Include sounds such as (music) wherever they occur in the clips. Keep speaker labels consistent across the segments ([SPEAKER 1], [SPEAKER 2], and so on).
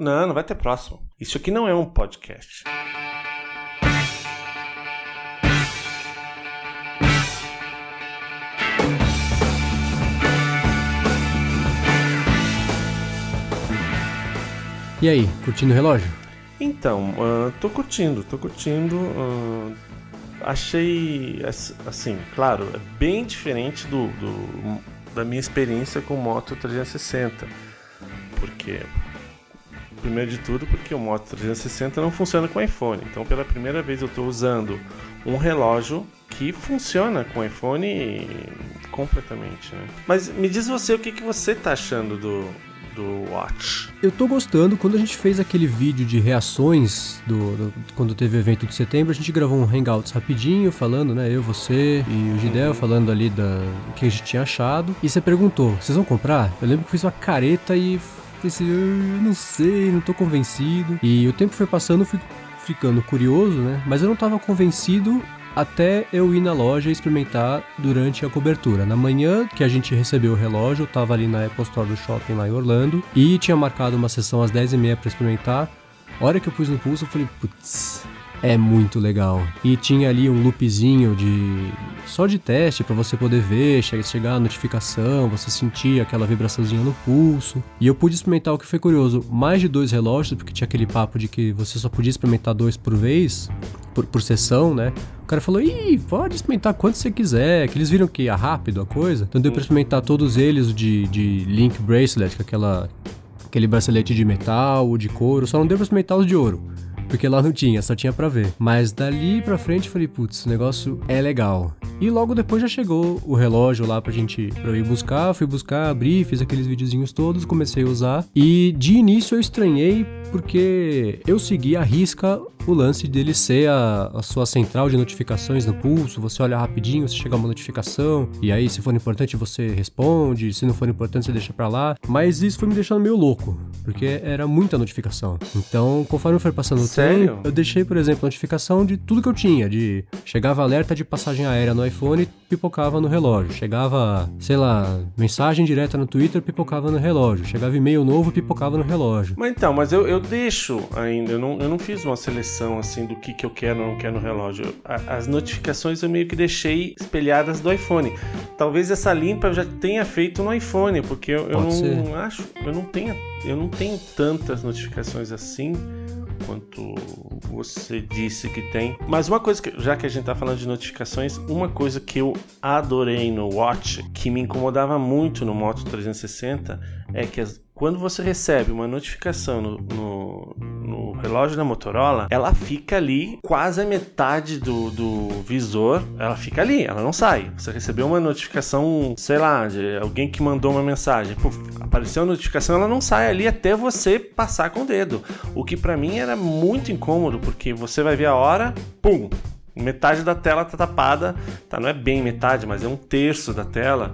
[SPEAKER 1] Não, não vai ter próximo. Isso aqui não é um podcast.
[SPEAKER 2] E aí, curtindo o relógio?
[SPEAKER 1] Então, uh, tô curtindo, tô curtindo. Uh, achei, assim, claro, é bem diferente do, do, da minha experiência com Moto 360. Porque, primeiro de tudo, porque o Moto 360 não funciona com iPhone. Então, pela primeira vez, eu estou usando um relógio que funciona com iPhone completamente. Né? Mas me diz você o que, que você tá achando do, do Watch.
[SPEAKER 2] Eu tô gostando. Quando a gente fez aquele vídeo de reações do, do, quando teve o evento de setembro, a gente gravou um hangouts rapidinho, falando, né? Eu, você e o Gidel uhum. falando ali da, do que a gente tinha achado. E você perguntou: vocês vão comprar? Eu lembro que fiz uma careta e pensei, eu não sei, não tô convencido. E o tempo foi passando, fui ficando curioso, né? Mas eu não tava convencido até eu ir na loja experimentar durante a cobertura. Na manhã que a gente recebeu o relógio, eu tava ali na Apple Store do shopping lá em Orlando e tinha marcado uma sessão às 10h30 para experimentar. A hora que eu pus no pulso, eu falei, putz, é muito legal. E tinha ali um loopzinho de só de teste para você poder ver, chegar a notificação, você sentir aquela vibraçãozinha no pulso. E eu pude experimentar o que foi curioso, mais de dois relógios, porque tinha aquele papo de que você só podia experimentar dois por vez, por, por sessão, né? O cara falou, ih, pode experimentar quanto você quiser, que eles viram que ia rápido a coisa. Então deu pra experimentar todos eles de, de Link Bracelet, que é aquela, aquele bracelete de metal, de couro, só não deu pra experimentar os de ouro porque lá não tinha, só tinha para ver. Mas dali pra frente eu falei, putz, o negócio é legal. E logo depois já chegou o relógio lá pra gente pra eu ir buscar, fui buscar, abri, fiz aqueles videozinhos todos, comecei a usar. E de início eu estranhei porque eu segui a risca o lance dele ser a, a, sua central de notificações no pulso, você olha rapidinho, se chega uma notificação, e aí se for importante você responde, se não for importante você deixa pra lá. Mas isso foi me deixando meio louco, porque era muita notificação. Então, conforme foi passando o
[SPEAKER 1] Sério?
[SPEAKER 2] eu deixei, por exemplo, notificação de tudo que eu tinha, de chegava alerta de passagem aérea no iPhone, pipocava no relógio. Chegava, sei lá, mensagem direta no Twitter, pipocava no relógio. Chegava e-mail novo, pipocava no relógio.
[SPEAKER 1] Mas então, mas eu, eu deixo ainda, eu não, eu não fiz uma seleção assim do que, que eu quero ou não quero no relógio. As notificações eu meio que deixei espelhadas do iPhone. Talvez essa limpa eu já tenha feito no iPhone, porque eu, eu não ser. acho, eu não tenho, eu não tenho tantas notificações assim quanto você disse que tem. Mas uma coisa que, já que a gente tá falando de notificações, uma coisa que eu adorei no Watch, que me incomodava muito no Moto 360, é que as, quando você recebe uma notificação no, no, no, relógio da Motorola, ela fica ali quase a metade do, do visor, ela fica ali, ela não sai. Você recebeu uma notificação, sei lá, de alguém que mandou uma mensagem, Puf, apareceu a notificação, ela não sai ali até você passar com o dedo. O que para mim era muito incômodo, porque você vai ver a hora, pum, metade da tela tá tapada, tá, não é bem metade, mas é um terço da tela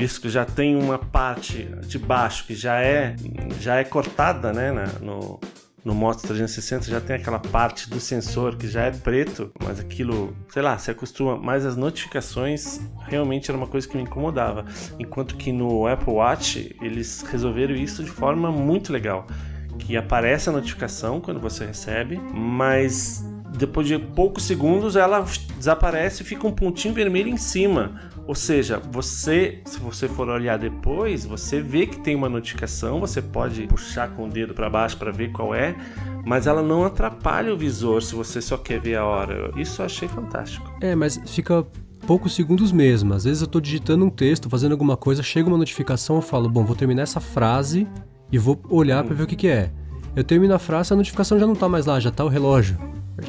[SPEAKER 1] visto que já tem uma parte de baixo que já é já é cortada, né, no, no Moto 360 já tem aquela parte do sensor que já é preto, mas aquilo, sei lá, se acostuma. Mas as notificações realmente era uma coisa que me incomodava. Enquanto que no Apple Watch eles resolveram isso de forma muito legal. Que aparece a notificação quando você recebe, mas depois de poucos segundos ela desaparece e fica um pontinho vermelho em cima. Ou seja, você, se você for olhar depois, você vê que tem uma notificação, você pode puxar com o dedo para baixo para ver qual é, mas ela não atrapalha o visor se você só quer ver a hora. Isso eu achei fantástico.
[SPEAKER 2] É, mas fica poucos segundos mesmo. Às vezes eu estou digitando um texto, fazendo alguma coisa, chega uma notificação, eu falo, bom, vou terminar essa frase e vou olhar para ver o que, que é. Eu termino a frase, a notificação já não está mais lá, já está o relógio.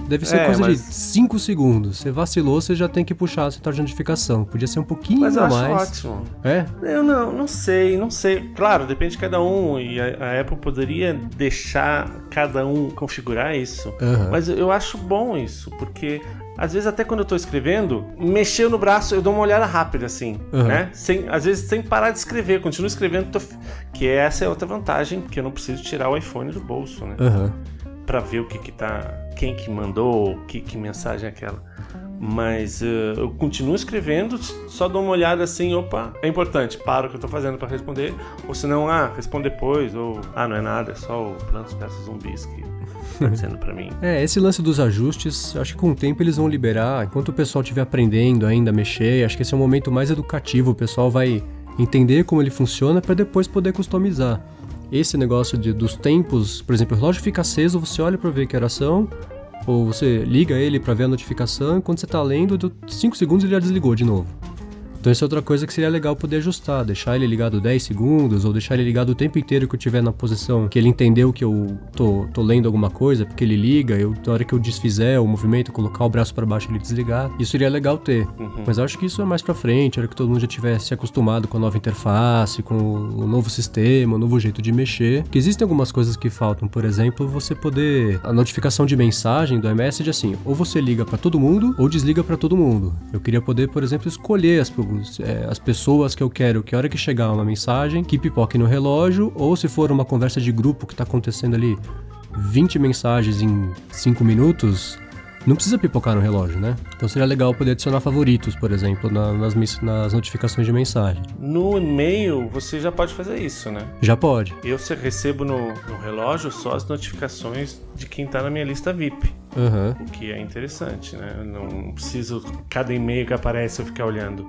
[SPEAKER 2] Deve ser é, coisa mas... de 5 segundos. Você vacilou, você já tem que puxar a central de notificação. Podia ser um pouquinho
[SPEAKER 1] mas
[SPEAKER 2] eu
[SPEAKER 1] acho
[SPEAKER 2] mais.
[SPEAKER 1] ótimo.
[SPEAKER 2] É?
[SPEAKER 1] Eu não, não sei, não sei. Claro, depende de cada um. E a, a Apple poderia deixar cada um configurar isso. Uhum. Mas eu acho bom isso, porque às vezes até quando eu tô escrevendo, mexeu no braço, eu dou uma olhada rápida, assim, uhum. né? Sem, às vezes sem parar de escrever, continuo escrevendo, tô... que essa é outra vantagem, que eu não preciso tirar o iPhone do bolso, né?
[SPEAKER 2] Uhum.
[SPEAKER 1] Pra ver o que que tá quem que mandou, que, que mensagem é aquela. Mas uh, eu continuo escrevendo, só dou uma olhada assim, opa, é importante, paro o que eu tô fazendo para responder, ou senão, ah, responde depois, ou ah, não é nada, é só o Plantas Peças Zumbis que tá mim.
[SPEAKER 2] É, esse lance dos ajustes, acho que com o tempo eles vão liberar, enquanto o pessoal estiver aprendendo ainda a mexer, acho que esse é o momento mais educativo, o pessoal vai entender como ele funciona para depois poder customizar. Esse negócio de, dos tempos, por exemplo, o relógio fica aceso, você olha para ver que horas são, ou você liga ele para ver a notificação e quando você está lendo, 5 segundos ele já desligou de novo. Então essa é outra coisa que seria legal poder ajustar, deixar ele ligado 10 segundos ou deixar ele ligado o tempo inteiro que eu tiver na posição que ele entendeu que eu tô, tô lendo alguma coisa, porque ele liga, eu, na hora que eu desfizer o movimento, colocar o braço para baixo e ele desligar. Isso seria legal ter. Uhum. Mas acho que isso é mais para frente, a hora que todo mundo já tivesse acostumado com a nova interface, com o novo sistema, o novo jeito de mexer. Que existem algumas coisas que faltam, por exemplo, você poder a notificação de mensagem do iMessage assim, ou você liga para todo mundo ou desliga para todo mundo. Eu queria poder, por exemplo, escolher as é, as pessoas que eu quero que a hora que chegar uma mensagem, que pipoque no relógio, ou se for uma conversa de grupo que está acontecendo ali 20 mensagens em 5 minutos, não precisa pipocar no relógio, né? Então seria legal poder adicionar favoritos, por exemplo, na, nas, nas notificações de mensagem.
[SPEAKER 1] No e-mail você já pode fazer isso, né?
[SPEAKER 2] Já pode.
[SPEAKER 1] Eu recebo no, no relógio só as notificações de quem está na minha lista VIP.
[SPEAKER 2] Uhum.
[SPEAKER 1] O que é interessante, né? Eu não preciso, cada e-mail que aparece, eu ficar olhando.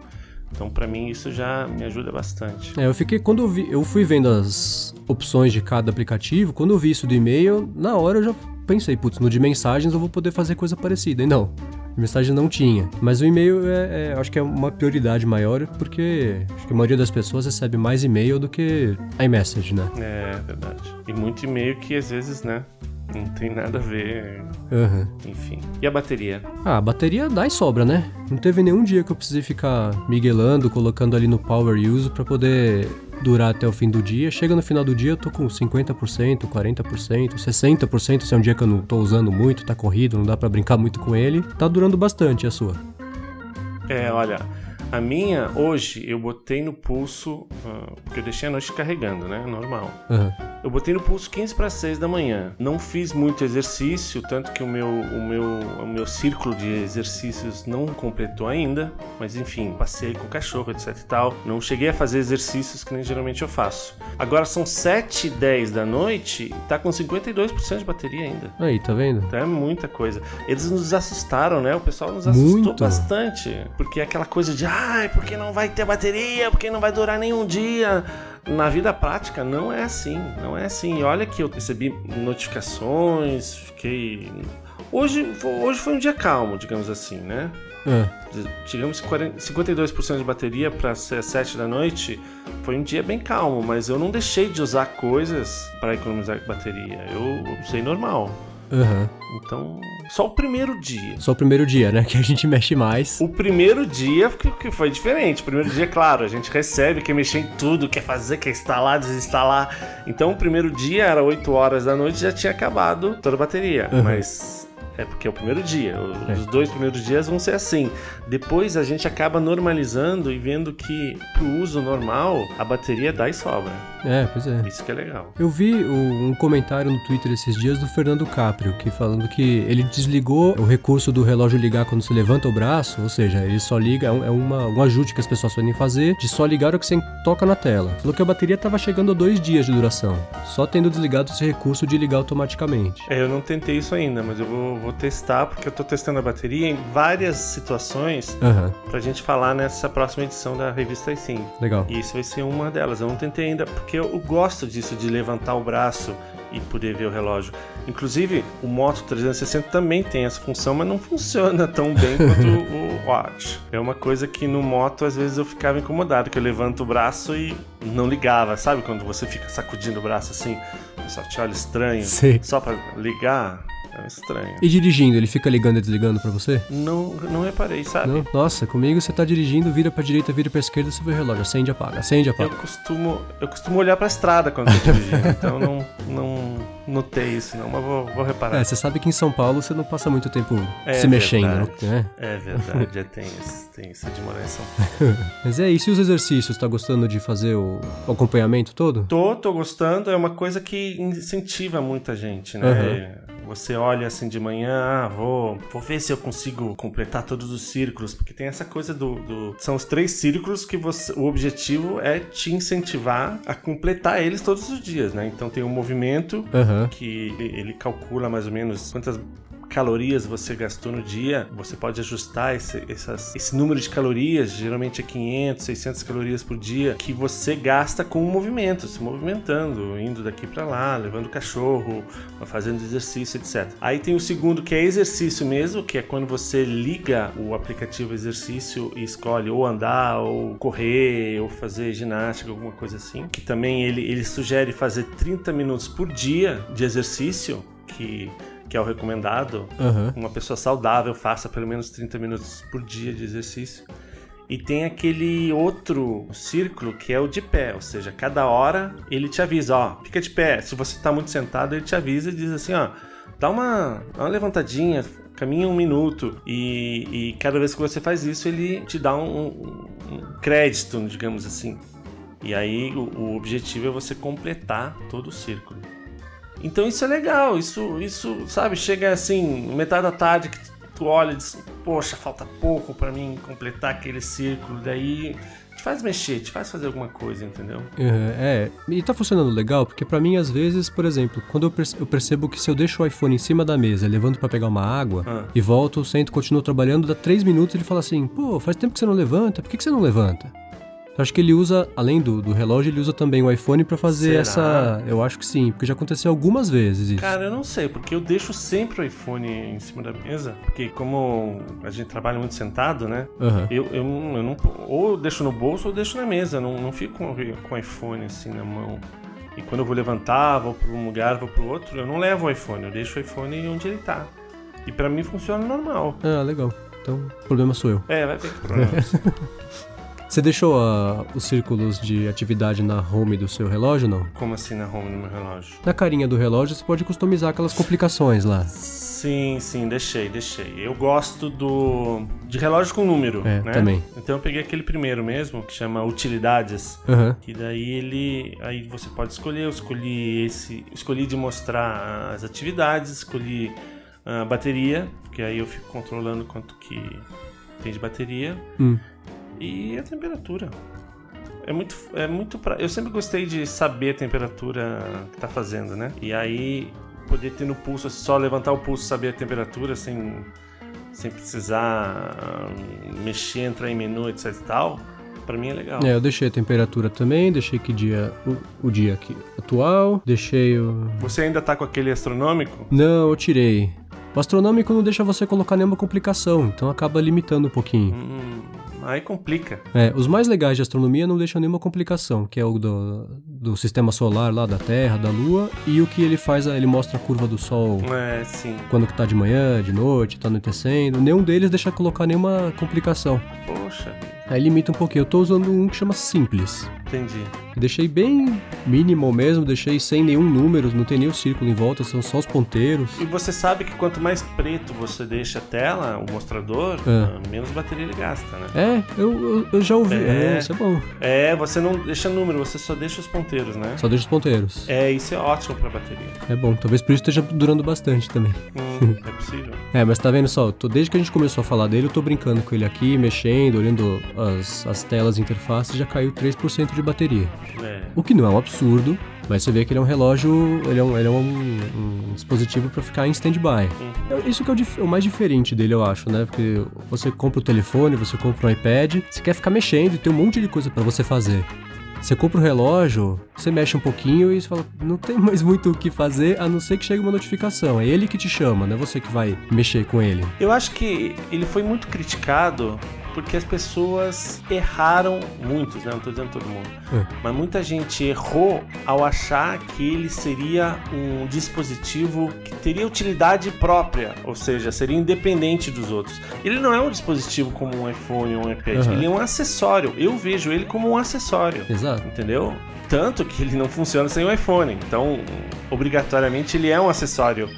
[SPEAKER 1] Então, para mim, isso já me ajuda bastante.
[SPEAKER 2] É, eu fiquei. Quando eu, vi, eu fui vendo as opções de cada aplicativo, quando eu vi isso do e-mail, na hora eu já pensei, putz, no de mensagens eu vou poder fazer coisa parecida. E não. Mensagem não tinha. Mas o e-mail é, é, acho que é uma prioridade maior, porque acho que a maioria das pessoas recebe mais e-mail do que iMessage, né?
[SPEAKER 1] É, verdade. E muito e-mail que às vezes, né? Não tem nada a ver.
[SPEAKER 2] Uhum.
[SPEAKER 1] Enfim. E a bateria?
[SPEAKER 2] Ah, a bateria dá e sobra, né? Não teve nenhum dia que eu precisei ficar miguelando, colocando ali no power use para poder durar até o fim do dia. Chega no final do dia, eu tô com 50%, 40%, 60%, se é um dia que eu não tô usando muito, tá corrido, não dá para brincar muito com ele. Tá durando bastante a sua.
[SPEAKER 1] É, olha, a minha, hoje, eu botei no pulso, uh, porque eu deixei a noite carregando, né? Normal.
[SPEAKER 2] Uhum.
[SPEAKER 1] Eu botei no pulso 15 para 6 da manhã. Não fiz muito exercício, tanto que o meu, o meu, o meu círculo de exercícios não completou ainda. Mas enfim, passei com o cachorro, etc e tal. Não cheguei a fazer exercícios que nem geralmente eu faço. Agora são 7 e 10 da noite e tá com 52% de bateria ainda.
[SPEAKER 2] Aí, tá vendo?
[SPEAKER 1] Então é muita coisa. Eles nos assustaram, né? O pessoal nos assustou muito. bastante. Porque é aquela coisa de, ai, porque não vai ter bateria, porque não vai durar nenhum dia na vida prática não é assim, não é assim. E olha que eu recebi notificações, fiquei. Hoje, hoje foi um dia calmo, digamos assim, né?
[SPEAKER 2] É.
[SPEAKER 1] Digamos 40, 52% de bateria para ser 7 da noite foi um dia bem calmo, mas eu não deixei de usar coisas para economizar bateria. Eu usei normal.
[SPEAKER 2] Uhum.
[SPEAKER 1] Então, só o primeiro dia.
[SPEAKER 2] Só o primeiro dia, né? Que a gente mexe mais.
[SPEAKER 1] O primeiro dia que, que foi diferente. O primeiro dia, claro, a gente recebe, quer mexer em tudo, quer fazer, quer instalar, desinstalar. Então, o primeiro dia era 8 horas da noite já tinha acabado toda a bateria. Uhum. Mas é porque é o primeiro dia. Os é. dois primeiros dias vão ser assim. Depois a gente acaba normalizando e vendo que pro uso normal a bateria dá e sobra.
[SPEAKER 2] É, pois é.
[SPEAKER 1] Isso que é legal.
[SPEAKER 2] Eu vi um comentário no Twitter esses dias do Fernando Caprio, que falando que ele desligou o recurso do relógio ligar quando você levanta o braço, ou seja, ele só liga, é, um, é uma, um ajuste que as pessoas podem fazer de só ligar o que você toca na tela. Falou que a bateria estava chegando a dois dias de duração, só tendo desligado esse recurso de ligar automaticamente.
[SPEAKER 1] É, eu não tentei isso ainda, mas eu vou vou testar, porque eu tô testando a bateria em várias situações
[SPEAKER 2] uhum.
[SPEAKER 1] pra gente falar nessa próxima edição da revista iSim.
[SPEAKER 2] Legal.
[SPEAKER 1] E isso vai ser uma delas. Eu não tentei ainda, porque eu gosto disso, de levantar o braço e poder ver o relógio. Inclusive, o Moto 360 também tem essa função, mas não funciona tão bem (laughs) quanto o Watch. É uma coisa que no Moto, às vezes, eu ficava incomodado, que eu levanto o braço e não ligava. Sabe quando você fica sacudindo o braço assim? Pessoal te olha estranho.
[SPEAKER 2] Sim.
[SPEAKER 1] Só pra ligar. É estranho.
[SPEAKER 2] E dirigindo, ele fica ligando e desligando para você?
[SPEAKER 1] Não, não reparei, sabe? Não?
[SPEAKER 2] Nossa, comigo você tá dirigindo, vira pra direita, vira pra esquerda, você vê o relógio, acende, apaga, acende, apaga.
[SPEAKER 1] Eu costumo, eu costumo olhar pra estrada quando tô dirigindo, (laughs) então não, não notei isso não, mas vou, vou reparar.
[SPEAKER 2] É, você sabe que em São Paulo você não passa muito tempo é se mexendo,
[SPEAKER 1] né? É verdade, é, tem, isso, tem isso de morar em São
[SPEAKER 2] Paulo. (laughs) mas é, e se os exercícios, tá gostando de fazer o, o acompanhamento todo?
[SPEAKER 1] Tô, tô gostando, é uma coisa que incentiva muita gente, né? Uhum Você olha assim de manhã, ah, vou, vou ver se eu consigo completar todos os círculos, porque tem essa coisa do, do são os três círculos que você, o objetivo é te incentivar a completar eles todos os dias, né? Então tem um movimento
[SPEAKER 2] Aham.
[SPEAKER 1] que ele calcula mais ou menos quantas calorias você gastou no dia, você pode ajustar esse, essas- esse número de calorias, geralmente é 500, 600 calorias por dia, que você gasta com o movimento, se movimentando, indo daqui pra lá, levando o cachorro, fazendo exercício, etc. Aí tem o segundo que é exercício mesmo, que é quando você liga o aplicativo exercício e escolhe ou andar, ou correr, ou fazer ginástica, alguma coisa assim. Que também ele, ele sugere fazer 30 minutos por dia de exercício, que que é o recomendado,
[SPEAKER 2] Aham.
[SPEAKER 1] uma pessoa saudável faça pelo menos 30 minutos por dia de exercício. E tem aquele outro círculo que é o de pé, ou seja, cada hora ele te avisa, ó, fica de pé. Se você tá muito sentado, ele te avisa e diz assim, ó, dá uma, dá uma levantadinha, caminha um minuto. E, e cada vez que você faz isso, ele te dá um, um- um crédito, digamos assim. E aí o, o objetivo é você completar todo o círculo. Então isso é legal, isso, isso, sabe, chega assim, metade da tarde que tu olha e diz, poxa, falta pouco pra mim completar aquele círculo, daí te faz mexer, te faz fazer alguma coisa, entendeu?
[SPEAKER 2] Uhum, É, e tá funcionando legal, porque pra mim, às vezes, por exemplo, quando eu, perce- eu percebo que se eu deixo o iPhone em cima da mesa, levanto pra pegar uma água,
[SPEAKER 1] Ah.
[SPEAKER 2] e volto, sento, continuo trabalhando, dá três minutos ele fala assim, pô, faz tempo que você não levanta, por que, que você não levanta? Eu acho que ele usa, além do, do relógio, ele usa também o iPhone pra fazer
[SPEAKER 1] Será?
[SPEAKER 2] essa... Eu acho que sim, porque já aconteceu algumas vezes isso.
[SPEAKER 1] Cara, eu não sei, porque eu deixo sempre o iPhone em cima da mesa, porque como a gente trabalha muito sentado, né?
[SPEAKER 2] Aham.
[SPEAKER 1] Eu, eu, eu não. Ou eu deixo no bolso ou eu deixo na mesa. Não, não fico com, com o iPhone assim na mão. E quando eu vou levantar, vou para um lugar, vou para o outro, eu não levo o iPhone. Eu deixo o iPhone onde ele tá. E para mim funciona normal.
[SPEAKER 2] Ah, legal. Então, o problema sou eu.
[SPEAKER 1] É, vai ter problemas. (laughs)
[SPEAKER 2] Você deixou ah, os círculos de atividade na home do seu relógio, não?
[SPEAKER 1] Como assim na home no meu relógio?
[SPEAKER 2] Na carinha do relógio você pode customizar aquelas complicações lá.
[SPEAKER 1] Sim, sim, deixei, deixei. Eu gosto do. de relógio com número,
[SPEAKER 2] É,
[SPEAKER 1] né?
[SPEAKER 2] também.
[SPEAKER 1] Então eu peguei aquele primeiro mesmo, que chama Utilidades.
[SPEAKER 2] Aham.
[SPEAKER 1] Que daí ele. Aí você pode escolher. Eu escolhi esse. Escolhi de mostrar as atividades, escolhi a bateria, porque aí eu fico controlando quanto que tem de bateria.
[SPEAKER 2] Hum.
[SPEAKER 1] E a temperatura. É muito. É muito pra... Eu sempre gostei de saber a temperatura que tá fazendo, né? E aí poder ter no pulso, só levantar o pulso saber a temperatura sem, sem precisar hum, mexer, entrar em menu, etc e tal. Pra mim é legal.
[SPEAKER 2] É, eu deixei a temperatura também, deixei que dia o, o dia aqui atual, deixei o
[SPEAKER 1] Você ainda tá com aquele astronômico?
[SPEAKER 2] Não, eu tirei. O astronômico não deixa você colocar nenhuma complicação, então acaba limitando um pouquinho.
[SPEAKER 1] Hum, aí complica.
[SPEAKER 2] É, os mais legais de astronomia não deixam nenhuma complicação, que é o do, do sistema solar lá da Terra, da Lua, e o que ele faz, ele mostra a curva do Sol
[SPEAKER 1] É, sim.
[SPEAKER 2] quando que tá de manhã, de noite, tá anoitecendo. Nenhum deles deixa colocar nenhuma complicação.
[SPEAKER 1] Poxa,
[SPEAKER 2] Aí limita um pouquinho. Eu tô usando um que chama Simples.
[SPEAKER 1] entendi.
[SPEAKER 2] Deixei bem minimal mesmo, deixei sem nenhum número, não tem nenhum círculo em volta, são só os ponteiros.
[SPEAKER 1] E você sabe que quanto mais preto você deixa a tela, o mostrador,
[SPEAKER 2] É.
[SPEAKER 1] ah, menos bateria ele gasta, né?
[SPEAKER 2] É, eu, eu, eu já ouvi.
[SPEAKER 1] É.
[SPEAKER 2] É. isso é bom.
[SPEAKER 1] É, você não deixa número, você só deixa os ponteiros, né?
[SPEAKER 2] Só deixa os ponteiros.
[SPEAKER 1] É, isso é ótimo pra bateria.
[SPEAKER 2] É bom, talvez por isso esteja durando bastante também.
[SPEAKER 1] Hum, (laughs) é possível.
[SPEAKER 2] É, mas tá vendo só, tô- desde que a gente começou a falar dele, eu tô brincando com ele aqui, mexendo, olhando as, as telas de interface, já caiu 3% de bateria.
[SPEAKER 1] É.
[SPEAKER 2] O que não é um absurdo, mas você vê que ele é um relógio, ele é um, ele é um, um dispositivo pra ficar em stand-by. É Isso que é o, o mais diferente dele, eu acho, né? Porque você compra o telefone, você compra um iPad, você quer ficar mexendo e tem um monte de coisa pra você fazer. Você compra o relógio, você mexe um pouquinho e você fala, não tem mais muito o que fazer, a não ser que chegue uma notificação. É ele que te chama, não é você que vai mexer com ele.
[SPEAKER 1] Eu acho que ele foi muito criticado porque as pessoas erraram, muitos, né? Não tô dizendo todo mundo.
[SPEAKER 2] É.
[SPEAKER 1] Mas muita gente errou ao achar que ele seria um dispositivo que teria utilidade própria, ou seja, seria independente dos outros. Ele não é um dispositivo como um iPhone ou um iPad,
[SPEAKER 2] Aham.
[SPEAKER 1] ele é um acessório. Eu vejo ele como um acessório.
[SPEAKER 2] Exato.
[SPEAKER 1] Entendeu? Tanto que ele não funciona sem o iPhone. Então, obrigatoriamente, ele é um acessório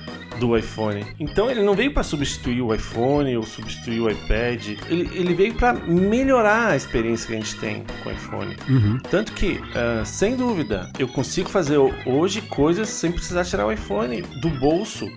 [SPEAKER 1] do iPhone. Então, ele não veio para substituir o iPhone ou substituir o iPad. Ele, ele veio para melhorar a experiência que a gente tem com o iPhone.
[SPEAKER 2] Uhum.
[SPEAKER 1] Tanto que, ah, sem dúvida, eu consigo fazer hoje coisas sem precisar tirar o iPhone do bolso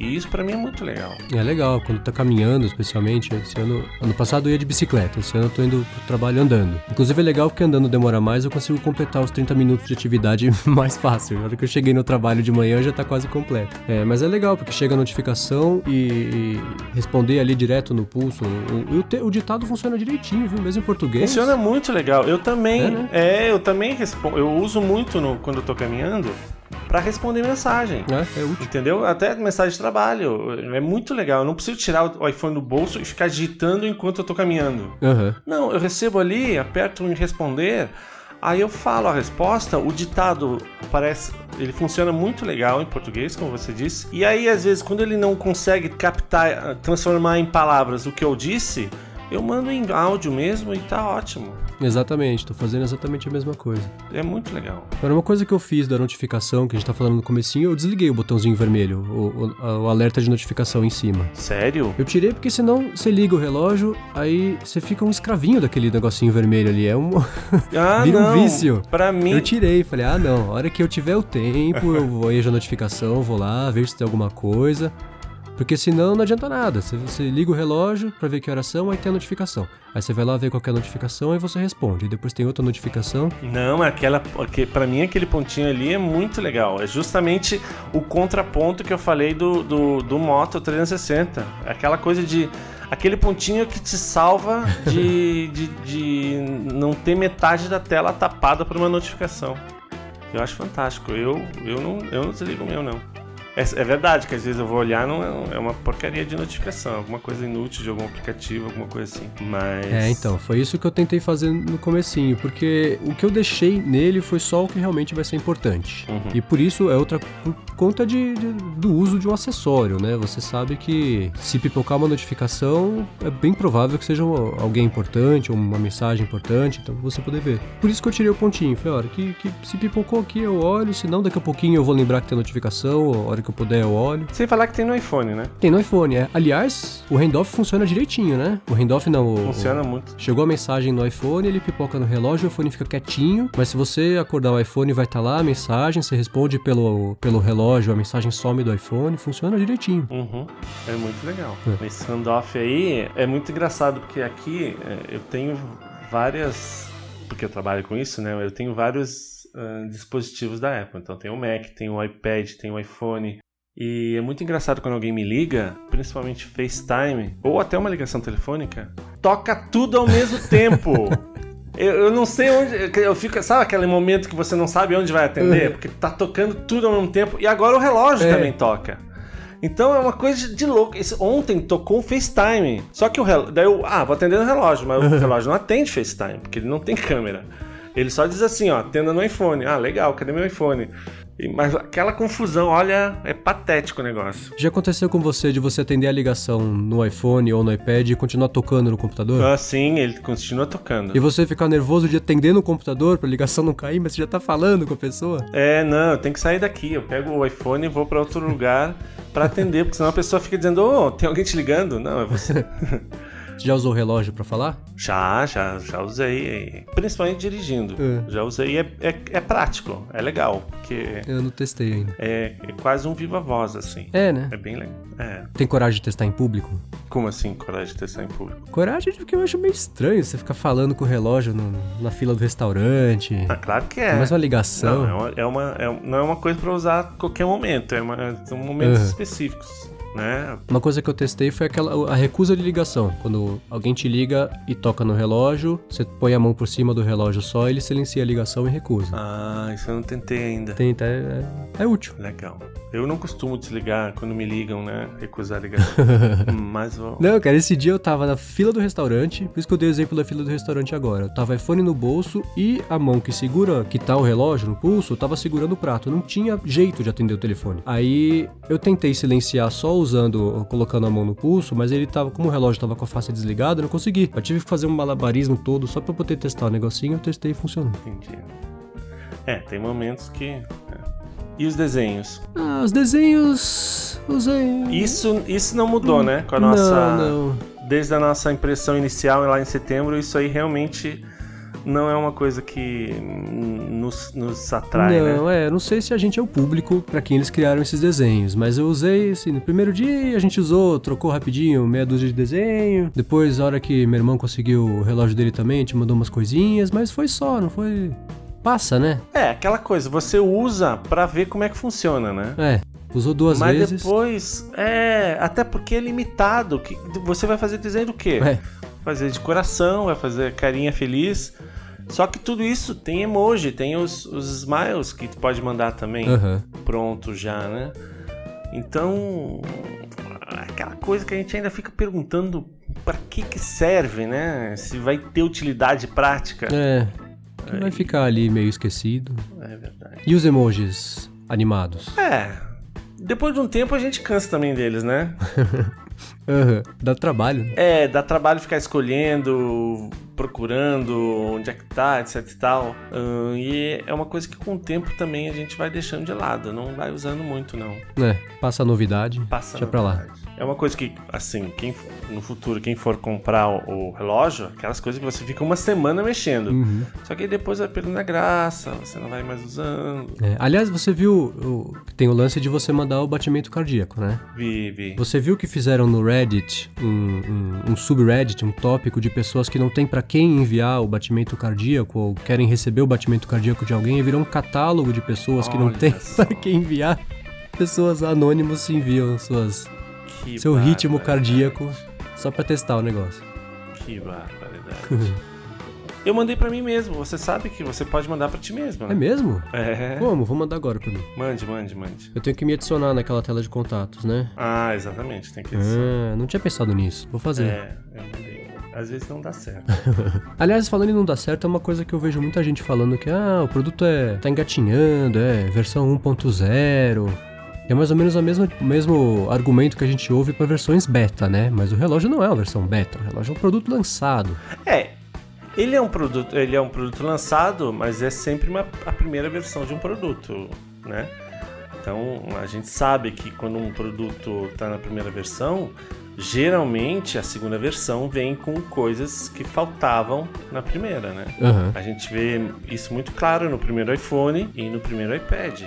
[SPEAKER 1] E isso para mim é muito legal.
[SPEAKER 2] É legal, quando tá caminhando, especialmente. Esse ano, ano passado eu ia de bicicleta, esse ano eu tô indo pro trabalho andando. Inclusive é legal porque andando demora mais, eu consigo completar os 30 minutos de atividade (laughs) mais fácil. Na hora que eu cheguei no trabalho de manhã já tá quase completo. É, mas é legal porque chega a notificação e, e responder ali direto no pulso. O, o, o, ditado funciona direitinho, viu? Mesmo em português.
[SPEAKER 1] Funciona muito legal. Eu também, é, né? é eu também respondo. Eu uso muito no, quando eu tô caminhando para responder mensagem.
[SPEAKER 2] É, é útil.
[SPEAKER 1] Entendeu? Até mensagem de trabalho. É muito legal. Eu não preciso tirar o iPhone do bolso e ficar digitando enquanto eu tô caminhando.
[SPEAKER 2] Uhum.
[SPEAKER 1] Não, eu recebo ali, aperto em responder. Aí eu falo a resposta, o ditado parece, ele funciona muito legal em português, como você disse. E aí às vezes quando ele não consegue captar, transformar em palavras o que eu disse, eu mando em áudio mesmo e tá ótimo.
[SPEAKER 2] Exatamente, tô fazendo exatamente a mesma coisa.
[SPEAKER 1] É muito legal.
[SPEAKER 2] Agora, uma coisa que eu fiz da notificação, que a gente tá falando no comecinho, eu desliguei o botãozinho vermelho, o, o, o alerta de notificação em cima.
[SPEAKER 1] Sério?
[SPEAKER 2] Eu tirei porque senão você liga o relógio, aí você fica um escravinho daquele negocinho vermelho ali. É um. (laughs)
[SPEAKER 1] Ah,
[SPEAKER 2] Vira
[SPEAKER 1] não.
[SPEAKER 2] um vício.
[SPEAKER 1] Pra mim.
[SPEAKER 2] Eu tirei, falei, ah não, a hora que eu tiver o tempo, eu vou vejo a notificação, vou lá, vejo se tem alguma coisa. Porque senão não adianta nada. Você, você liga o relógio para ver que horas são, aí tem a notificação. Aí você vai lá ver qual é a notificação e você responde. E depois tem outra notificação.
[SPEAKER 1] Não, aquela. para mim aquele pontinho ali é muito legal. É justamente o contraponto que eu falei do, do, do Moto 360. Aquela coisa de. Aquele pontinho que te salva de, (laughs) de, de não ter metade da tela tapada por uma notificação. Eu acho fantástico. Eu, eu, não, eu não desligo o meu, não. É, é, verdade que às vezes eu vou olhar não é, é uma porcaria de notificação, alguma coisa inútil de algum aplicativo, alguma coisa assim. Mas
[SPEAKER 2] É, então, foi isso que eu tentei fazer no comecinho, porque o que eu deixei nele foi só o que realmente vai ser importante.
[SPEAKER 1] Uhum.
[SPEAKER 2] E por isso é outra por conta de, de, do uso de um acessório, né? Você sabe que se pipocar uma notificação, é bem provável que seja alguém importante ou uma mensagem importante, então você poder ver. Por isso que eu tirei o pontinho, falei, olha, que, que se pipocou aqui eu olho, se não daqui a pouquinho eu vou lembrar que tem notificação, a hora que eu puder eu olho.
[SPEAKER 1] Sem falar que tem no iPhone, né?
[SPEAKER 2] Tem no iPhone, é. Aliás, o handoff funciona direitinho, né? O handoff não. O,
[SPEAKER 1] funciona
[SPEAKER 2] o...
[SPEAKER 1] muito.
[SPEAKER 2] Chegou a mensagem no iPhone, ele pipoca no relógio, o iPhone fica quietinho. Mas se você acordar o iPhone, vai estar tá lá a mensagem, você responde pelo, pelo relógio, a mensagem some do iPhone, funciona direitinho.
[SPEAKER 1] Uhum. É muito legal. É. Esse handoff aí é muito engraçado, porque aqui é, eu tenho várias. Porque eu trabalho com isso, né? Eu tenho vários Uh, dispositivos da Apple. Então tem o Mac, tem o iPad, tem o iPhone. E é muito engraçado quando alguém me liga, principalmente FaceTime, ou até uma ligação telefônica, toca tudo ao mesmo (laughs) tempo. Eu, eu, não sei onde. Eu fico. Sabe aquele momento que você não sabe onde vai atender? Uhum. Porque tá tocando tudo ao mesmo tempo. E agora o relógio é. também toca. Então é uma coisa de louco. Esse, ontem tocou o FaceTime. Só que o relógio. Daí eu. Ah, vou atender no relógio. Mas o (laughs) relógio não atende FaceTime, porque ele não tem câmera. Ele só diz assim, ó, atenda no iPhone. Ah, legal, cadê meu iPhone? Mas aquela confusão, olha, é patético o negócio.
[SPEAKER 2] Já aconteceu com você de você atender a ligação no iPhone ou no iPad e continuar tocando no computador?
[SPEAKER 1] Ah, sim, ele continua tocando.
[SPEAKER 2] E você ficar nervoso de atender no computador pra ligação não cair, mas você já tá falando com a pessoa?
[SPEAKER 1] É, não, eu tenho que sair daqui. Eu pego o iPhone e vou para outro lugar para atender, porque senão a pessoa fica dizendo, ô, oh, tem alguém te ligando? Não, é você. (laughs)
[SPEAKER 2] Você já usou o relógio para falar?
[SPEAKER 1] Já, já, já usei. Principalmente dirigindo. É. Já usei. É, é, é, prático, é legal. Porque
[SPEAKER 2] Eu não testei ainda.
[SPEAKER 1] É, é quase um viva voz, assim.
[SPEAKER 2] É, né?
[SPEAKER 1] É bem legal. É.
[SPEAKER 2] Tem coragem de testar em público?
[SPEAKER 1] Como assim, coragem de testar em público?
[SPEAKER 2] Coragem porque eu acho meio estranho você ficar falando com o relógio no, na fila do restaurante.
[SPEAKER 1] Ah, claro que é.
[SPEAKER 2] é mais uma ligação.
[SPEAKER 1] Não, é uma, é uma, não é uma coisa para usar a qualquer momento. É uma, são momentos uhum. específicos né?
[SPEAKER 2] Uma coisa que eu testei foi aquela a recusa de ligação. Quando alguém te liga e toca no relógio, você põe a mão por cima do relógio só, ele silencia a ligação e recusa.
[SPEAKER 1] Ah, isso eu não tentei ainda.
[SPEAKER 2] Tenta, é, é, é útil.
[SPEAKER 1] Legal. Eu não costumo desligar quando me ligam, né? Recusar a ligação. (laughs) Mas vou...
[SPEAKER 2] Não, cara, esse dia eu tava na fila do restaurante, por isso que eu dei o exemplo da fila do restaurante agora. Eu tava iPhone no bolso e a mão que segura, que tá o relógio no pulso, eu tava segurando o prato. Não tinha jeito de atender o telefone. Aí eu tentei silenciar só usando, colocando a mão no pulso, mas ele tava, como o relógio tava com a face desligada, eu não consegui. Eu tive que fazer um malabarismo todo só pra poder testar o negocinho, eu testei e funcionou.
[SPEAKER 1] Entendi. É, tem momentos que. É. E os desenhos?
[SPEAKER 2] Ah, os desenhos. Usei.
[SPEAKER 1] Isso, isso não mudou, hum, né? Com a nossa. Não, não. Desde a nossa impressão inicial lá em setembro, isso aí realmente não é uma coisa que nos, nos atrai,
[SPEAKER 2] não,
[SPEAKER 1] né?
[SPEAKER 2] é, não sei se a gente é o público para quem eles criaram esses desenhos, mas eu usei, assim, no primeiro dia a gente usou, trocou rapidinho, meia dúzia de desenho. Depois, a hora que meu irmão conseguiu o relógio dele também, gente mandou umas coisinhas, mas foi só, não foi. Passa, né?
[SPEAKER 1] É, aquela coisa, você usa para ver como é que funciona, né?
[SPEAKER 2] É. Usou duas
[SPEAKER 1] Mas
[SPEAKER 2] vezes.
[SPEAKER 1] depois, é, até porque é limitado. Que você vai fazer desenho do quê?
[SPEAKER 2] É.
[SPEAKER 1] Fazer de coração, vai fazer carinha feliz. Só que tudo isso tem emoji, tem os, os smiles que tu pode mandar também
[SPEAKER 2] Aham.
[SPEAKER 1] pronto já, né? Então, aquela coisa que a gente ainda fica perguntando para que que serve, né? Se vai ter utilidade prática.
[SPEAKER 2] É. Vai ficar ali meio esquecido.
[SPEAKER 1] É verdade.
[SPEAKER 2] E os emojis animados?
[SPEAKER 1] É. Depois de um tempo a gente cansa também deles, né? (laughs)
[SPEAKER 2] Aham. Dá trabalho. né?
[SPEAKER 1] É, dá trabalho ficar escolhendo, procurando onde é que tá, etc e tal. E é uma coisa que com o tempo também a gente vai deixando de lado, não vai usando muito, não.
[SPEAKER 2] É. Passa a novidade.
[SPEAKER 1] Passa
[SPEAKER 2] Deixa
[SPEAKER 1] na
[SPEAKER 2] pra lá.
[SPEAKER 1] É uma coisa que, assim, quem no futuro, quem for comprar o, o relógio, aquelas coisas que você fica uma semana mexendo.
[SPEAKER 2] Uhum.
[SPEAKER 1] Só que aí depois vai perdendo a graça, você não vai mais usando.
[SPEAKER 2] É, Aliás, você viu o, tem o lance de você mandar o batimento cardíaco, né?
[SPEAKER 1] Vive.
[SPEAKER 2] Você viu que fizeram no Reddit um, um, um subreddit, um tópico de pessoas que não tem pra quem enviar o batimento cardíaco ou querem receber o batimento cardíaco de alguém e virou um catálogo de pessoas que não
[SPEAKER 1] Olha
[SPEAKER 2] tem pra quem enviar. Pessoas anônimos enviam suas,
[SPEAKER 1] Que
[SPEAKER 2] seu ritmo cardíaco só pra testar o negócio.
[SPEAKER 1] Que barbaridade. (laughs) Eu mandei pra mim mesmo. Você sabe que você pode mandar pra ti mesmo,
[SPEAKER 2] É
[SPEAKER 1] né?
[SPEAKER 2] mesmo?
[SPEAKER 1] É.
[SPEAKER 2] Como? Vou mandar agora pra mim.
[SPEAKER 1] Mande, mande, mande.
[SPEAKER 2] Eu tenho que me adicionar naquela tela de contatos, né?
[SPEAKER 1] Ah, exatamente. Tem que ser.
[SPEAKER 2] Ah, não tinha pensado nisso. Vou fazer.
[SPEAKER 1] É, eu mandei. Às vezes não dá certo. (laughs)
[SPEAKER 2] Aliás, falando em não dar certo, é uma coisa que eu vejo muita gente falando que ah, o produto é tá engatinhando, é versão 1.0. É mais ou menos o mesmo, mesmo argumento que a gente ouve para versões beta, né? Mas o relógio não é uma versão beta, o relógio é um produto lançado.
[SPEAKER 1] É. Ele é um produto, ele é um produto lançado, mas é sempre uma, a primeira versão de um produto, né? Então a gente sabe que quando um produto está na primeira versão, geralmente a segunda versão vem com coisas que faltavam na primeira, né?
[SPEAKER 2] Aham.
[SPEAKER 1] A gente vê isso muito claro no primeiro iPhone e no primeiro iPad.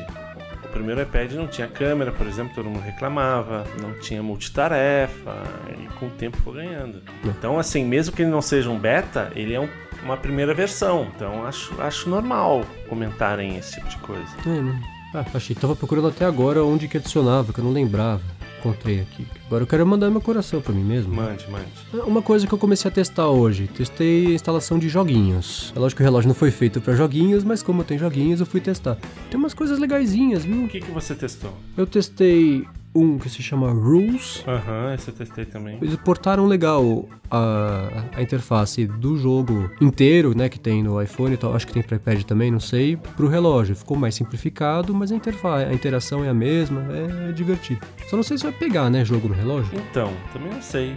[SPEAKER 1] Primeiro iPad não tinha câmera, por exemplo, todo mundo reclamava, não tinha multitarefa, e com o tempo foi ganhando. Então, assim, mesmo que ele não seja um beta, ele é um- uma primeira versão. Então, acho, acho normal comentarem esse tipo de coisa.
[SPEAKER 2] É, né? Ah, achei. Tava procurando até agora onde que adicionava, que eu não lembrava. Encontrei aqui. Agora eu quero mandar meu coração pra mim mesmo.
[SPEAKER 1] Mande, mande.
[SPEAKER 2] Uma coisa que eu comecei a testar hoje, testei a instalação de joguinhos. É lógico que o relógio não foi feito pra joguinhos, mas como tem joguinhos, eu fui testar. Tem umas coisas legaisinhas, viu?
[SPEAKER 1] O que, que você testou?
[SPEAKER 2] Eu testei um que se chama Rules.
[SPEAKER 1] Aham, esse eu testei também.
[SPEAKER 2] Eles portaram legal a, a interface do jogo inteiro, né, que tem no iPhone e tal, acho que tem para iPad também, não sei, pro relógio. Ficou mais simplificado, mas a interface, a interação é a mesma, é divertido. Só não sei se vai pegar, né, jogo no relógio.
[SPEAKER 1] Então, também não sei.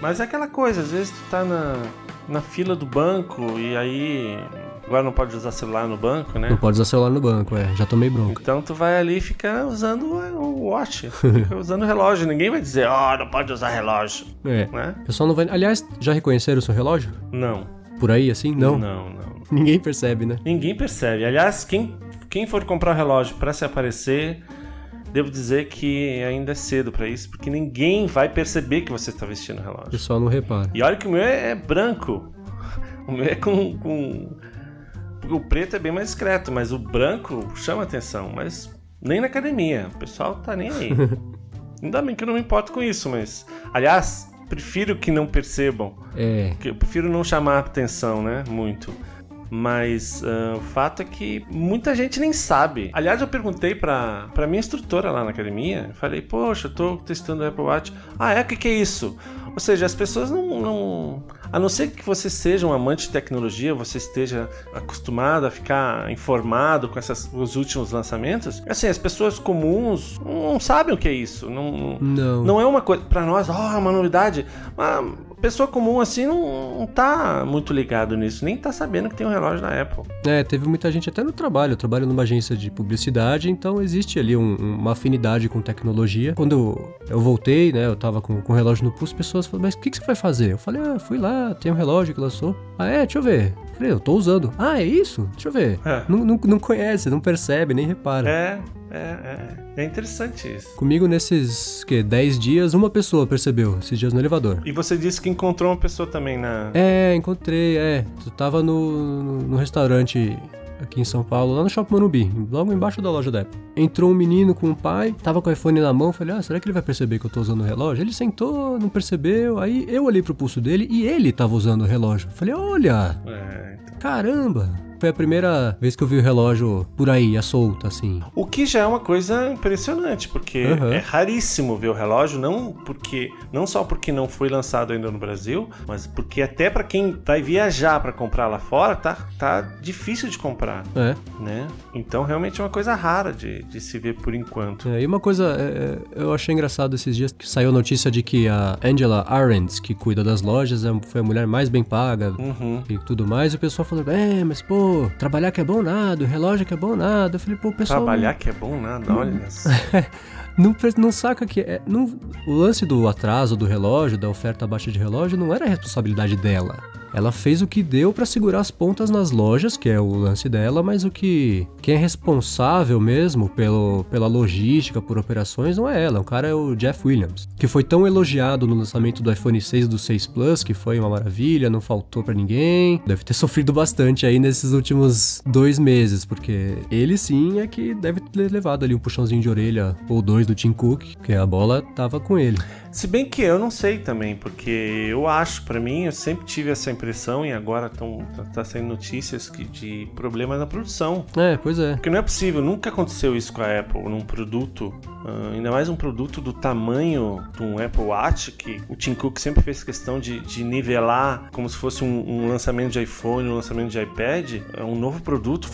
[SPEAKER 1] Mas é aquela coisa, às vezes tu tá na, na fila do banco e aí. Agora não pode usar celular no banco, né?
[SPEAKER 2] Não pode usar celular no banco, é, já tomei bronca.
[SPEAKER 1] Então tu vai ali e fica usando o watch, fica usando o relógio. Ninguém vai dizer, ó, não pode usar relógio,
[SPEAKER 2] É.
[SPEAKER 1] né?
[SPEAKER 2] O pessoal não vai. Aliás, já reconheceram o seu relógio?
[SPEAKER 1] Não.
[SPEAKER 2] Por aí, assim? Não.
[SPEAKER 1] Não, não.
[SPEAKER 2] Ninguém percebe, né?
[SPEAKER 1] Ninguém percebe. Aliás, quem, quem for comprar o relógio pra se aparecer, devo dizer que ainda é cedo pra isso, porque ninguém vai perceber que você está vestindo o
[SPEAKER 2] O
[SPEAKER 1] relógio.
[SPEAKER 2] pessoal não repara.
[SPEAKER 1] E olha que o meu é, é branco. (laughs) O meu é com, com. O preto é bem mais discreto, mas o branco chama atenção. Mas nem na academia. O pessoal tá nem aí. (laughs) Ainda bem que eu não me importo com isso, mas. Aliás, prefiro que não percebam.
[SPEAKER 2] É.
[SPEAKER 1] Eu prefiro não chamar atenção, né? Muito. Mas ah, o fato é que muita gente nem sabe. Aliás, eu perguntei pra, pra minha instrutora lá na academia. Falei, poxa, eu tô testando o Apple Watch. Ah, é? O que, que é isso? Ou seja, as pessoas não, não. A não ser que você seja um amante de tecnologia, você esteja acostumado a ficar informado com essas, os últimos lançamentos. Assim, as pessoas comuns não sabem o que é isso. Não,
[SPEAKER 2] Não.
[SPEAKER 1] não é uma coisa. Pra nós, ó, é uma novidade. Mas pessoa comum assim não, não tá muito ligado nisso, nem tá sabendo que tem um relógio da Apple.
[SPEAKER 2] É, teve muita gente até no trabalho. Eu trabalho numa agência de publicidade, então existe ali um- uma afinidade com tecnologia. Quando eu voltei, né, eu tava com, com o relógio no pulso, pessoas falaram, mas o que, que você vai fazer? Eu falei, ah, fui lá, tem um relógio que lançou. Ah, é? Deixa eu ver. Eu falei, eu tô usando. Ah, é isso? Deixa eu ver.
[SPEAKER 1] É.
[SPEAKER 2] Não, não, não conhece, não percebe, nem repara.
[SPEAKER 1] É, é, é. É interessante isso.
[SPEAKER 2] Comigo, nesses, que, 10 dias, uma pessoa percebeu, esses dias no elevador.
[SPEAKER 1] E você disse que encontrou uma pessoa também na.
[SPEAKER 2] É, encontrei, é. Tu tava no, no, no restaurante aqui em São Paulo, lá no Shopping Morumbi, logo embaixo da loja da Apple. Entrou um menino com o pai, tava com o iPhone na mão, falei, ah, será que ele vai perceber que eu tô usando o relógio? Ele sentou, não percebeu, aí eu olhei pro pulso dele e ele tava usando o relógio. Falei, olha,
[SPEAKER 1] É, então.
[SPEAKER 2] caramba. Foi a primeira vez que eu vi o relógio por aí, à solta, assim.
[SPEAKER 1] O que já é uma coisa impressionante, porque
[SPEAKER 2] Aham.
[SPEAKER 1] é raríssimo ver o relógio, não porque não só porque não foi lançado ainda no Brasil, mas porque até pra quem vai viajar pra comprar lá fora, tá, tá difícil de comprar,
[SPEAKER 2] É.
[SPEAKER 1] né? Então realmente é uma coisa rara de, de se ver por enquanto.
[SPEAKER 2] É, e uma coisa, é, é, eu achei engraçado esses dias que saiu a notícia de que a Angela Arendt, que cuida das lojas, é- foi a mulher mais bem paga
[SPEAKER 1] Uhum.
[SPEAKER 2] e tudo mais, e o pessoal falou, é, mas pô, trabalhar que é bom nada, relógio que é bom nada. Eu falei, pô, o pessoal não-
[SPEAKER 1] Trabalhar que é bom nada, olha. (laughs) só.
[SPEAKER 2] não, não saca que é, não- o lance do atraso do relógio, da oferta baixa de relógio, não era responsabilidade dela. Ela fez o que deu pra segurar as pontas nas lojas, que é o lance dela, mas o que quem é responsável mesmo pelo, pela logística, por operações, não é ela. O cara é o Jeff Williams, que foi tão elogiado no lançamento do iPhone 6 e do 6 Plus, que foi uma maravilha, não faltou pra ninguém. Deve ter (laughs) sofrido bastante aí nesses últimos dois meses, porque ele sim é que deve ter levado ali um puxãozinho de orelha ou dois do Tim Cook, que a bola tava com ele.
[SPEAKER 1] Se bem que eu não sei também, porque eu acho, pra mim, eu sempre tive essa impressão e agora tão, tá, tá saindo notícias que, de problemas na produção.
[SPEAKER 2] É, pois é.
[SPEAKER 1] Porque não é possível, nunca aconteceu isso com a Apple, num produto, ah, ainda mais um produto do tamanho de um Apple Watch, que o Tim Cook sempre fez questão de, de nivelar como se fosse um, um lançamento de iPhone, um lançamento de iPad, é um novo produto,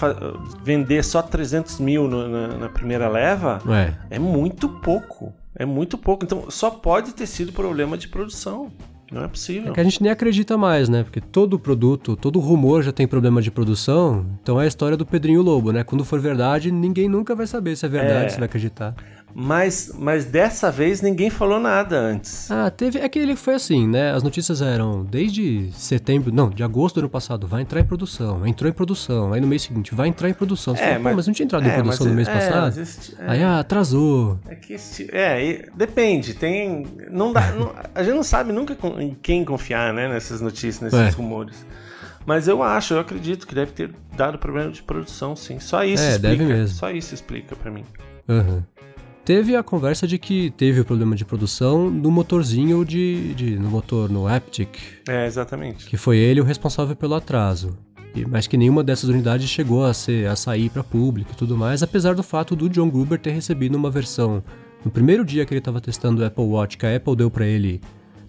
[SPEAKER 1] vender só 300 mil no- na, na primeira leva,
[SPEAKER 2] É.
[SPEAKER 1] é muito pouco. É muito pouco. Então só pode ter sido problema de produção. Não é possível.
[SPEAKER 2] É que a gente nem acredita mais, né? Porque todo produto, todo rumor já tem problema de produção. Então é a história do Pedrinho Lobo, né? Quando for verdade, ninguém nunca vai saber se é verdade,
[SPEAKER 1] É.
[SPEAKER 2] se vai acreditar.
[SPEAKER 1] Mas, mas dessa vez ninguém falou nada antes.
[SPEAKER 2] Ah, teve. É que ele foi assim, né? As notícias eram desde setembro, não, de agosto do ano passado, vai entrar em produção, entrou em produção. Aí no mês seguinte, vai entrar em produção. Você
[SPEAKER 1] É,
[SPEAKER 2] fala,
[SPEAKER 1] mas-
[SPEAKER 2] mas não tinha entrado em
[SPEAKER 1] É,
[SPEAKER 2] produção
[SPEAKER 1] mas-
[SPEAKER 2] no mês
[SPEAKER 1] é,
[SPEAKER 2] passado?
[SPEAKER 1] é.
[SPEAKER 2] Aí, ah, atrasou.
[SPEAKER 1] É que esse, é, e- depende, tem, não dá, não- a gente não sabe nunca com- em quem confiar, né, nessas notícias, nesses
[SPEAKER 2] É.
[SPEAKER 1] rumores. Mas eu acho, eu acredito que deve ter dado problema de produção, sim. Só isso
[SPEAKER 2] É,
[SPEAKER 1] explica.
[SPEAKER 2] deve mesmo.
[SPEAKER 1] Só isso explica pra mim.
[SPEAKER 2] Aham. Teve a conversa de que teve o problema de produção no motorzinho de, de. no motor, no Aptic,
[SPEAKER 1] É, exatamente.
[SPEAKER 2] que foi ele o responsável pelo atraso. E- Mas que nenhuma dessas unidades chegou a, ser, a sair para público e tudo mais, apesar do fato do John Gruber ter recebido uma versão no primeiro dia que ele estava testando o Apple Watch, que a Apple deu para ele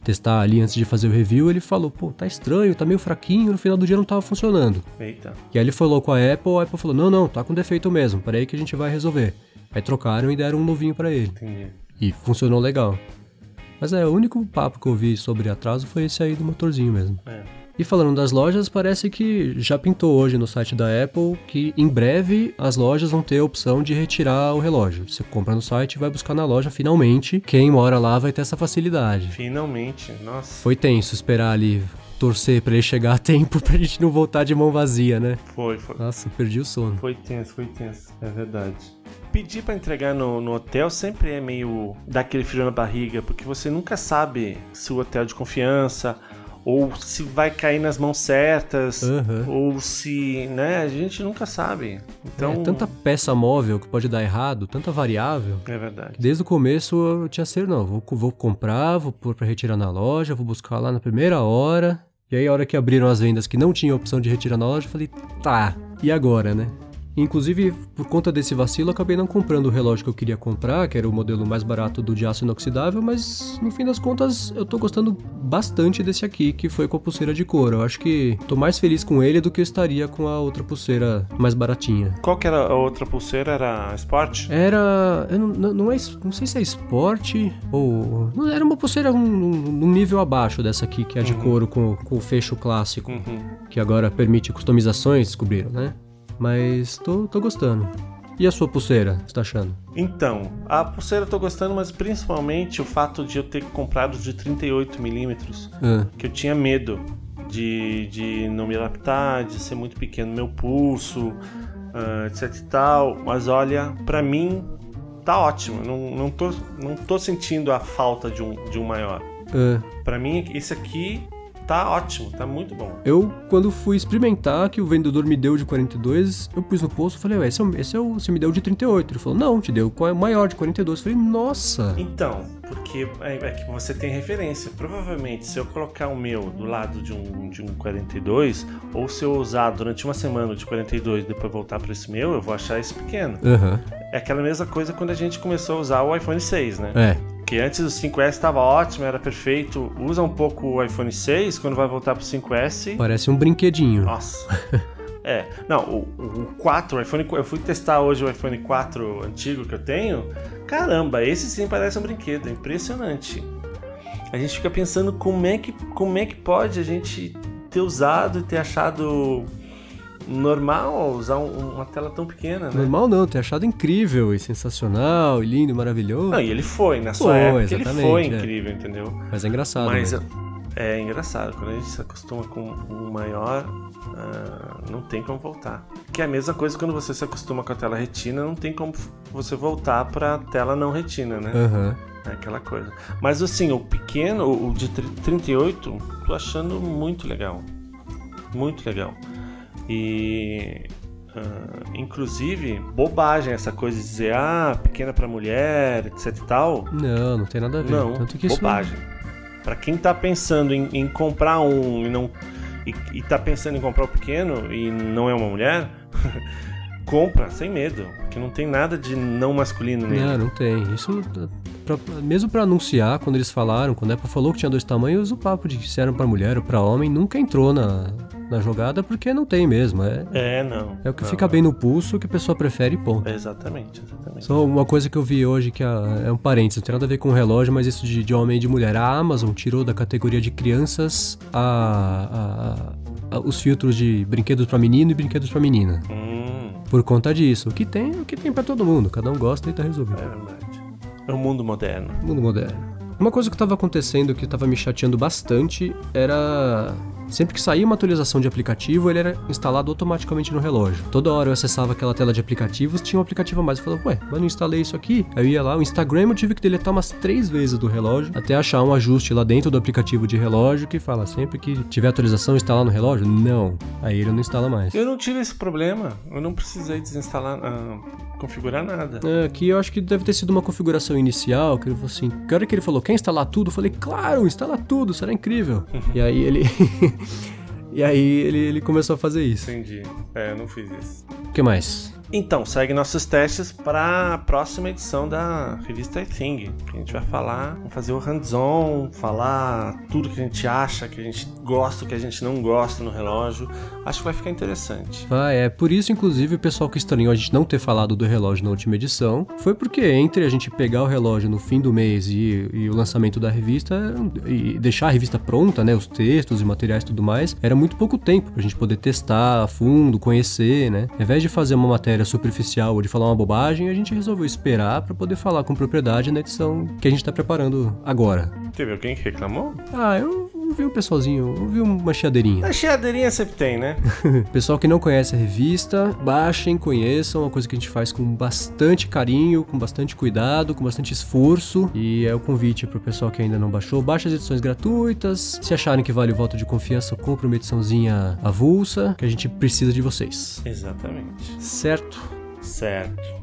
[SPEAKER 2] testar ali antes de fazer o review, ele falou: pô, tá estranho, tá meio fraquinho, no final do dia não tava funcionando.
[SPEAKER 1] Eita.
[SPEAKER 2] E aí ele falou com a Apple, a Apple falou: não, não, tá com defeito mesmo, peraí que a gente vai resolver. Aí trocaram e deram um novinho para ele.
[SPEAKER 1] Entendi.
[SPEAKER 2] E funcionou legal. Mas é, o único papo que eu vi sobre atraso foi esse aí do motorzinho mesmo.
[SPEAKER 1] É.
[SPEAKER 2] E falando das lojas, parece que já pintou hoje no site da Apple que em breve as lojas vão ter a opção de retirar o relógio. Você compra no site e vai buscar na loja, finalmente. Quem mora lá vai ter essa facilidade.
[SPEAKER 1] Finalmente, nossa.
[SPEAKER 2] Foi tenso esperar ali, torcer pra ele chegar a tempo pra gente não voltar de mão vazia, né?
[SPEAKER 1] Foi, foi.
[SPEAKER 2] Nossa, perdi o sono.
[SPEAKER 1] Foi tenso, foi tenso. É verdade. Pedir pra entregar no, no hotel sempre é meio dar aquele frio na barriga, porque você nunca sabe se o hotel é de confiança ou se vai cair nas mãos certas
[SPEAKER 2] Aham.
[SPEAKER 1] ou se, né, a gente nunca sabe. Então,
[SPEAKER 2] É tanta peça móvel que pode dar errado, tanta variável.
[SPEAKER 1] é verdade.
[SPEAKER 2] Desde o começo eu tinha ser, não, vou, vou comprar, vou pôr pra retirar na loja, vou buscar lá na primeira hora. E aí a hora que abriram as vendas que não tinha opção de retirar na loja, eu falei, tá, e agora, né? Inclusive, por conta desse vacilo, acabei não comprando o relógio que eu queria comprar, que era o modelo mais barato do de aço inoxidável, mas no fim das contas eu tô gostando bastante desse aqui, que foi com a pulseira de couro. Eu acho que tô mais feliz com ele do que eu estaria com a outra pulseira mais baratinha.
[SPEAKER 1] Qual que era a outra pulseira? Era Sport?
[SPEAKER 2] Era. Eu não, não, é, não sei se é Sport ou. não, Era uma pulseira num, num nível abaixo dessa aqui, que é de couro com, com o fecho clássico,
[SPEAKER 1] Uhum.
[SPEAKER 2] que agora permite customizações, descobriram, né? Mas tô, tô gostando. E a sua pulseira, você tá achando?
[SPEAKER 1] Então, a pulseira eu tô gostando, mas principalmente o fato de eu ter comprado de 38mm,
[SPEAKER 2] Ah,
[SPEAKER 1] que eu tinha medo de, de não me adaptar, de ser muito pequeno meu pulso, ah, etc e tal. Mas olha, pra mim tá ótimo. Não, não, tô, não tô sentindo a falta de um, de um maior.
[SPEAKER 2] ah.
[SPEAKER 1] Pra mim, esse aqui tá ótimo, tá muito bom.
[SPEAKER 2] Eu, quando fui experimentar, que o vendedor me deu de 42, eu pus no posto e falei, ué, esse é, o, esse é o. Você me deu de 38. Ele falou, não, te deu qual é o maior de 42. Eu falei, nossa!
[SPEAKER 1] Então, porque é, é que você tem referência. Provavelmente, se eu colocar o meu do lado de um, de um 42, ou se eu usar durante uma semana de 42 e depois voltar para esse meu, eu vou achar esse pequeno.
[SPEAKER 2] Aham.
[SPEAKER 1] É aquela mesma coisa quando a gente começou a usar o iPhone 6, né?
[SPEAKER 2] É.
[SPEAKER 1] Que antes o 5S estava ótimo, era perfeito. Usa um pouco o iPhone 6, quando vai voltar pro 5S.
[SPEAKER 2] Parece um brinquedinho.
[SPEAKER 1] Nossa. (laughs) É, não, o, o 4, o iPhone, eu fui testar hoje o iPhone 4 antigo que eu tenho. Caramba, esse sim parece um brinquedo, é impressionante. A gente fica pensando como é que, como é que pode a gente ter usado e ter achado normal usar um- uma tela tão pequena, né?
[SPEAKER 2] Normal não, ter achado incrível e sensacional, e lindo, e maravilhoso.
[SPEAKER 1] Não, e ele foi, na sua
[SPEAKER 2] Foi,
[SPEAKER 1] época ele foi
[SPEAKER 2] é.
[SPEAKER 1] incrível, entendeu?
[SPEAKER 2] Mas é engraçado.
[SPEAKER 1] Mas
[SPEAKER 2] mesmo.
[SPEAKER 1] é engraçado, quando a gente se acostuma com um maior, ah, não tem como voltar. Que é a mesma coisa quando você se acostuma com a tela retina, não tem como você voltar pra tela não retina, né?
[SPEAKER 2] Aham.
[SPEAKER 1] É aquela coisa. Mas assim, o pequeno, o de tri- 38, tô achando muito legal. Muito legal. E. ah, inclusive, bobagem essa coisa de dizer, ah, pequena pra mulher, etc e tal.
[SPEAKER 2] Não, não tem nada a ver.
[SPEAKER 1] Não,
[SPEAKER 2] Tanto que isso
[SPEAKER 1] bobagem. Pra quem tá pensando em, em comprar um e não e, e tá pensando em comprar o pequeno e não é uma mulher, (laughs) compra sem medo, que não tem nada de não masculino nele.
[SPEAKER 2] Não, não tem. Isso, pra- mesmo pra anunciar, quando eles falaram, quando a Apple falou que tinha dois tamanhos, o papo de que se era pra mulher ou pra homem nunca entrou na, na jogada, porque não tem mesmo. É,
[SPEAKER 1] É, não.
[SPEAKER 2] é o que
[SPEAKER 1] não,
[SPEAKER 2] fica
[SPEAKER 1] não.
[SPEAKER 2] bem no pulso, que a pessoa prefere e ponto.
[SPEAKER 1] Exatamente, exatamente.
[SPEAKER 2] Só uma coisa que eu vi hoje que é, é um parênteses, não tem nada a ver com o relógio, mas isso de, de homem e de mulher. A Amazon tirou da categoria de crianças a- a- a- os filtros de brinquedos pra menino e brinquedos pra menina.
[SPEAKER 1] Hum,
[SPEAKER 2] Por conta disso. O que tem, o que tem pra todo mundo. Cada um gosta e tá resolvido.
[SPEAKER 1] é verdade. É o mundo moderno.
[SPEAKER 2] Mundo moderno. Uma coisa que estava acontecendo que estava me chateando bastante era. Sempre que saía uma atualização de aplicativo, ele era instalado automaticamente no relógio. Toda hora eu acessava aquela tela de aplicativos, tinha um aplicativo a mais. Eu falava, ué, mas não instalei isso aqui? Aí eu ia lá, o Instagram eu tive que deletar umas três vezes do relógio, até achar um ajuste lá dentro do aplicativo de relógio que fala sempre que tiver atualização, instalar no relógio? Não. Aí ele não instala mais.
[SPEAKER 1] Eu não tive esse problema. Eu não precisei desinstalar, ah, configurar nada.
[SPEAKER 2] É, aqui eu acho que deve ter sido uma configuração inicial, que ele falou assim, que hora que ele falou, quer instalar tudo? Eu falei, claro, instala tudo, será incrível. e aí ele... (laughs) e aí ele, ele começou a fazer isso.
[SPEAKER 1] Entendi. É, eu não fiz isso.
[SPEAKER 2] O que mais?
[SPEAKER 1] Então, segue nossos testes para a próxima edição da revista iThing. Que a gente vai falar, fazer o hands-on, falar tudo que a gente acha, que a gente gosta, que a gente não gosta no relógio. Acho que vai ficar interessante.
[SPEAKER 2] Ah, é. Por isso, inclusive, o pessoal que estranhou a gente não ter falado do relógio na última edição foi porque entre a gente pegar o relógio no fim do mês e, e o lançamento da revista e deixar a revista pronta, né? Os textos e materiais e tudo mais, era muito pouco tempo pra gente poder testar a fundo, conhecer, né? Ao invés de fazer uma matéria superficial ou de falar uma bobagem, a gente resolveu esperar pra poder falar com propriedade na edição que a gente tá preparando agora.
[SPEAKER 1] Teve alguém que reclamou?
[SPEAKER 2] Ah, eu vi um pessoalzinho, eu vi uma chiadeirinha.
[SPEAKER 1] A chiadeirinha sempre tem, né? (laughs)
[SPEAKER 2] Pessoal que não conhece a revista, baixem, conheçam, é uma coisa que a gente faz com bastante carinho, com bastante cuidado, com bastante esforço. E é o convite pro pessoal que ainda não baixou. Baixe as edições gratuitas. Se acharem que vale o voto de confiança, compre uma ediçãozinha avulsa, que a gente precisa de vocês.
[SPEAKER 1] Exatamente.
[SPEAKER 2] Certo?
[SPEAKER 1] Certo.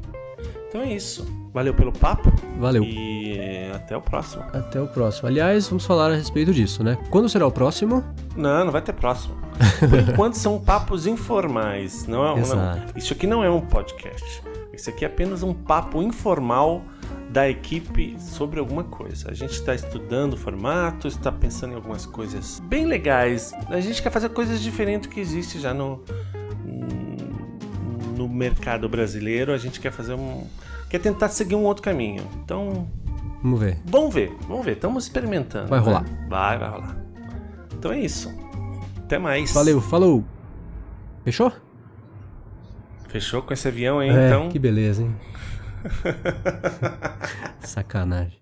[SPEAKER 1] Então é isso. Valeu pelo papo.
[SPEAKER 2] Valeu.
[SPEAKER 1] E até o próximo.
[SPEAKER 2] Até o próximo. Aliás, vamos falar a respeito disso, né? Quando será o próximo?
[SPEAKER 1] Não, não vai ter próximo. (laughs) Por enquanto são papos informais. Não é, não. Isso aqui não é um podcast. Isso aqui é apenas um papo informal da equipe sobre alguma coisa. A gente está estudando o formato, está pensando em algumas coisas bem legais. A gente quer fazer coisas diferentes que existe já no mercado brasileiro. A gente quer fazer um. quer tentar seguir um outro caminho. Então.
[SPEAKER 2] Vamos ver.
[SPEAKER 1] Vamos ver, vamos ver. Estamos experimentando.
[SPEAKER 2] Vai rolar.
[SPEAKER 1] Né? Vai, vai rolar. Então é isso. Até mais.
[SPEAKER 2] Valeu, falou. Fechou?
[SPEAKER 1] Fechou com esse avião aí,
[SPEAKER 2] é,
[SPEAKER 1] então.
[SPEAKER 2] Que beleza, hein? (laughs) Sacanagem.